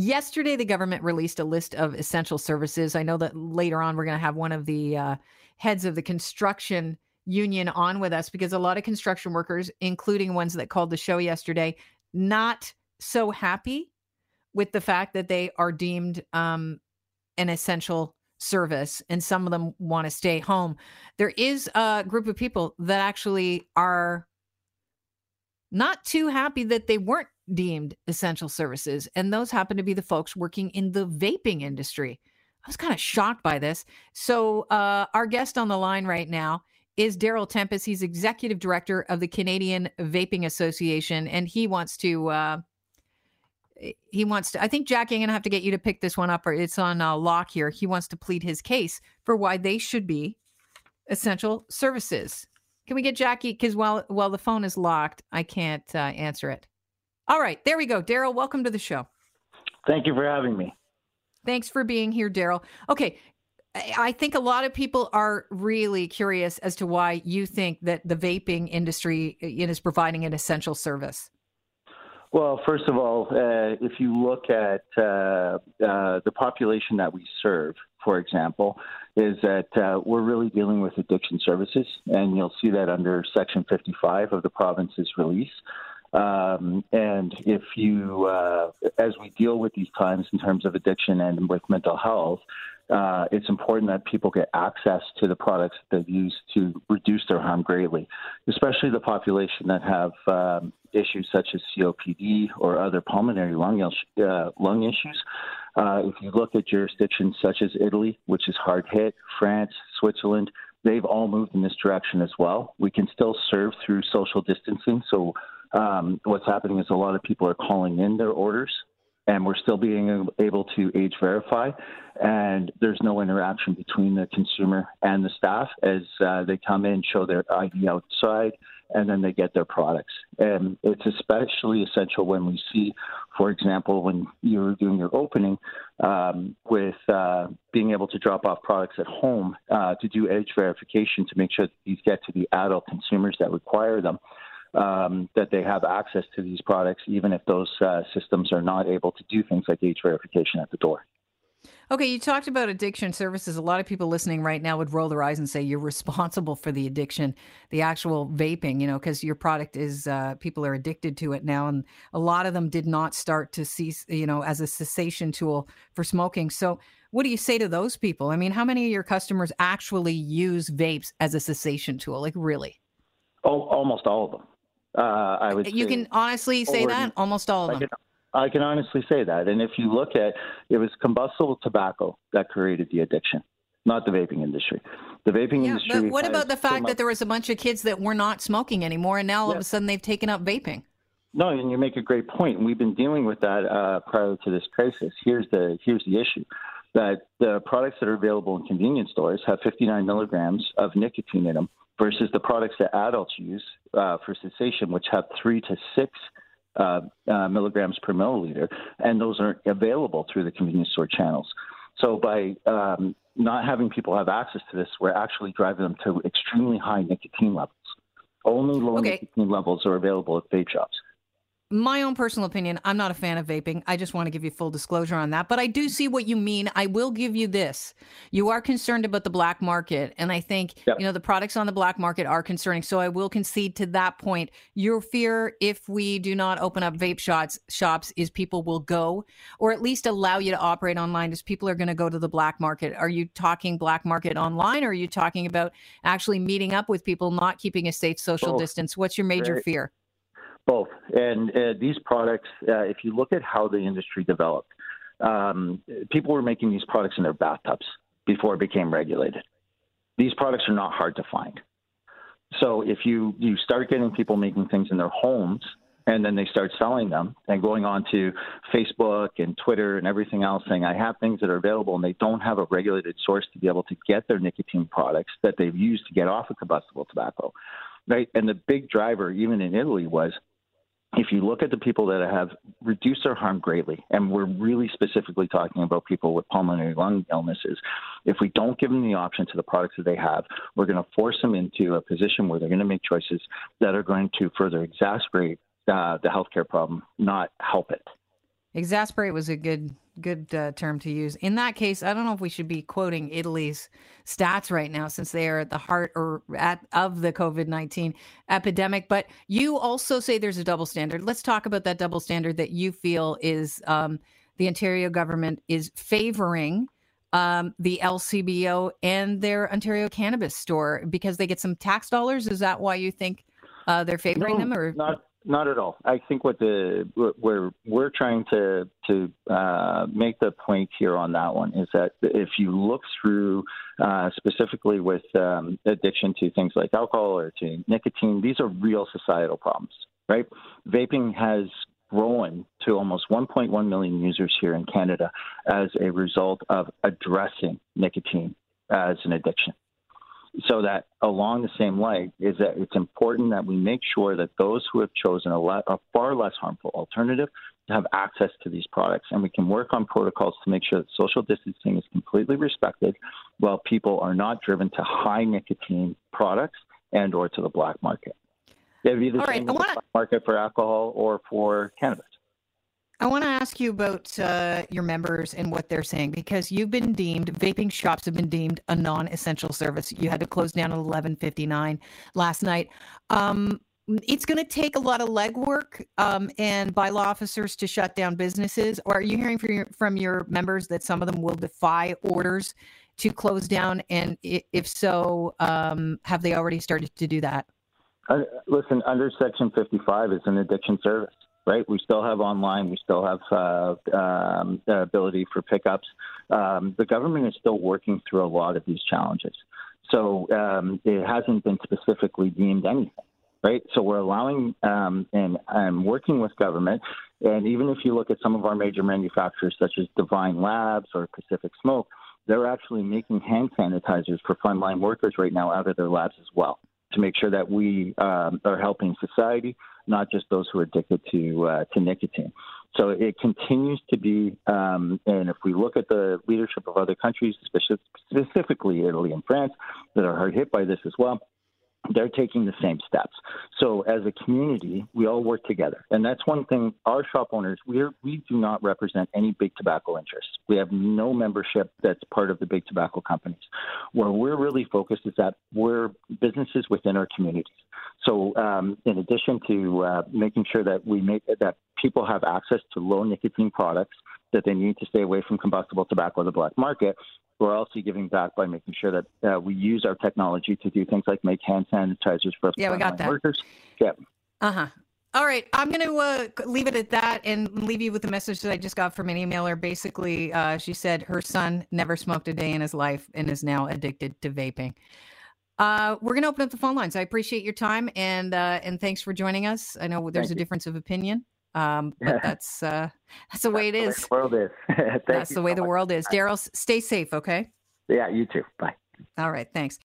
Yesterday, the government released a list of essential services. I know that later on we're going to have one of the uh, heads of the construction union on with us because a lot of construction workers, including ones that called the show yesterday, not so happy with the fact that they are deemed um, an essential service and some of them want to stay home. There is a group of people that actually are not too happy that they weren't deemed essential services. And those happen to be the folks working in the vaping industry. I was kind of shocked by this. So, uh, our guest on the line right now is Darryl Tempest. He's executive director of the Canadian Vaping Association, and he wants to. Uh, he wants to. I think Jackie, I'm gonna have to get you to pick this one up, or it's on uh, lock here. He wants to plead his case for why they should be essential services. Can we get Jackie? Because while while the phone is locked, I can't uh, answer it. All right, there we go. Darryl, welcome to the show. Thank you for having me. Thanks for being here, Darryl. Okay, I think a lot of people are really curious as to why you think that the vaping industry is providing an essential service. Well, first of all, uh, if you look at uh, uh, the population that we serve, for example, is that uh, we're really dealing with addiction services, and you'll see that under Section 55 of the province's release. Um, and if you, uh, as we deal with these times in terms of addiction and with mental health, uh, it's important that people get access to the products that they've used to reduce their harm greatly, especially the population that have um, issues such as COPD or other pulmonary lung, uh, lung issues. Uh, if you look at jurisdictions such as Italy, which is hard hit, France, Switzerland, they've all moved in this direction as well. We can still serve through social distancing. So, um, what's happening is a lot of people are calling in their orders and we're still being able to age verify. And there's no interaction between the consumer and the staff as uh, they come in, show their ID outside, and then they get their products. And it's especially essential when we see, for example, when you're doing your opening, um, with uh, being able to drop off products at home uh, to do age verification to make sure that these get to the adult consumers that require them um, that they have access to these products, even if those uh, systems are not able to do things like age verification at the door. Okay, you talked about addiction services. A lot of people listening right now would roll their eyes and say you're responsible for the addiction, the actual vaping, you know, because your product is, uh, people are addicted to it now. And a lot of them did not start to cease, you know, as a cessation tool for smoking. So, what do you say to those people? I mean, how many of your customers actually use vapes as a cessation tool? Like, really? Oh, almost all of them. Uh, I would. You can honestly say that almost all of I them. Can, I can honestly say that, and if you look at, it was combustible tobacco that created the addiction, not the vaping industry. The vaping yeah, industry. But what about the fact that there was a bunch of kids that were not smoking anymore, and now all yeah. of a sudden they've taken up vaping? No, and you make a great point. We've been dealing with that uh, prior to this crisis. Here's the here's the issue that the products that are available in convenience stores have 59 milligrams of nicotine in them versus the products that adults use uh, for cessation, which have three to six uh, uh, milligrams per milliliter, and those aren't available through the convenience store channels. So by um, not having people have access to this, we're actually driving them to extremely high nicotine levels. Only low okay. nicotine levels are available at vape shops my own personal opinion, I'm not a fan of vaping. I just want to give you full disclosure on that. But I do see what you mean. I will give you this. You are concerned about the black market. And I think, you know, the products on the black market are concerning. So I will concede to that point. Your fear, if we do not open up vape shots, shops, is people will go or at least allow you to operate online, is people are going to go to the black market. Are you talking black market online or are you talking about actually meeting up with people, not keeping a safe social Both. distance? What's your major right. fear? Both. And uh, these products, uh, if you look at how the industry developed, um, people were making these products in their bathtubs before it became regulated. These products are not hard to find. So if you, you start getting people making things in their homes and then they start selling them and going on to Facebook and Twitter and everything else saying, I have things that are available and they don't have a regulated source to be able to get their nicotine products that they've used to get off of combustible tobacco. Right. And the big driver, even in Italy, was if you look at the people that have reduced their harm greatly, and we're really specifically talking about people with pulmonary lung illnesses, if we don't give them the option to the products that they have, we're going to force them into a position where they're going to make choices that are going to further exacerbate uh, the healthcare problem, not help it. Exasperate was a good good uh, term to use. In that case, I don't know if we should be quoting Italy's stats right now since they are at the heart or at of the COVID-19 epidemic, but you also say there's a double standard. Let's talk about that double standard that you feel is um, the Ontario government is favoring um, the LCBO and their Ontario cannabis store because they get some tax dollars. Is that why you think uh, they're favoring no, them, or not? Not at all. I think what the we're we're trying to to uh, make the point here on that one is that if you look through uh, specifically with um, addiction to things like alcohol or to nicotine, these are real societal problems, right? Vaping has grown to almost 1.1 million users here in Canada as a result of addressing nicotine as an addiction so that along the same line is that it's important that we make sure that those who have chosen a, le- a, far less harmful alternative have access to these products and we can work on protocols to make sure that social distancing is completely respected while people are not driven to high nicotine products and or to the black market. It would be the All same right, wanna... black market for alcohol or for cannabis. I want to ask you about uh, your members and what they're saying because you've been deemed vaping shops have been deemed a non-essential service. You had to close down at eleven fifty nine last night. Um, it's going to take a lot of legwork um, and bylaw officers to shut down businesses. Or are you hearing from your, from your members that some of them will defy orders to close down? And if so, um, have they already started to do that? Uh, listen, under Section 55 is an addiction service right? We still have online, we still have uh, um, ability for pickups. Um, the government is still working through a lot of these challenges. So um, it hasn't been specifically deemed anything, right? So we're allowing um, and, and working with government. And even if you look at some of our major manufacturers, such as Divine Labs or Pacific Smoke, they're actually making hand sanitizers for frontline workers right now out of their labs as well to make sure that we um, are helping society, not just those who are addicted to uh, to nicotine. So it continues to be, um, and if we look at the leadership of other countries, specifically Italy and France, that are hard hit by this as well, they're taking the same steps. So as a community, we all work together. And that's one thing our shop owners, we're, we do not represent any big tobacco interests. We have no membership that's part of the big tobacco companies. Where we're really focused is that we're businesses within our communities. So um, in addition to uh, making sure that we make that people have access to low nicotine products that they need to stay away from combustible tobacco or the black market, we're also giving back by making sure that uh, we use our technology to do things like make hand sanitizers for yeah, we got that. workers. Yeah. Uh huh. All right, I'm going to uh, leave it at that and leave you with the message that I just got from an emailer. Basically, uh, she said her son never smoked a day in his life and is now addicted to vaping. Uh, we're going to open up the phone lines. I appreciate your time and uh, and thanks for joining us. I know there's Thank a you. difference of opinion. Um, but that's uh, that's the way it is. The world is. that's the way so the world is. Darryl, stay safe. Okay. Yeah, you too. Bye. All right. Thanks.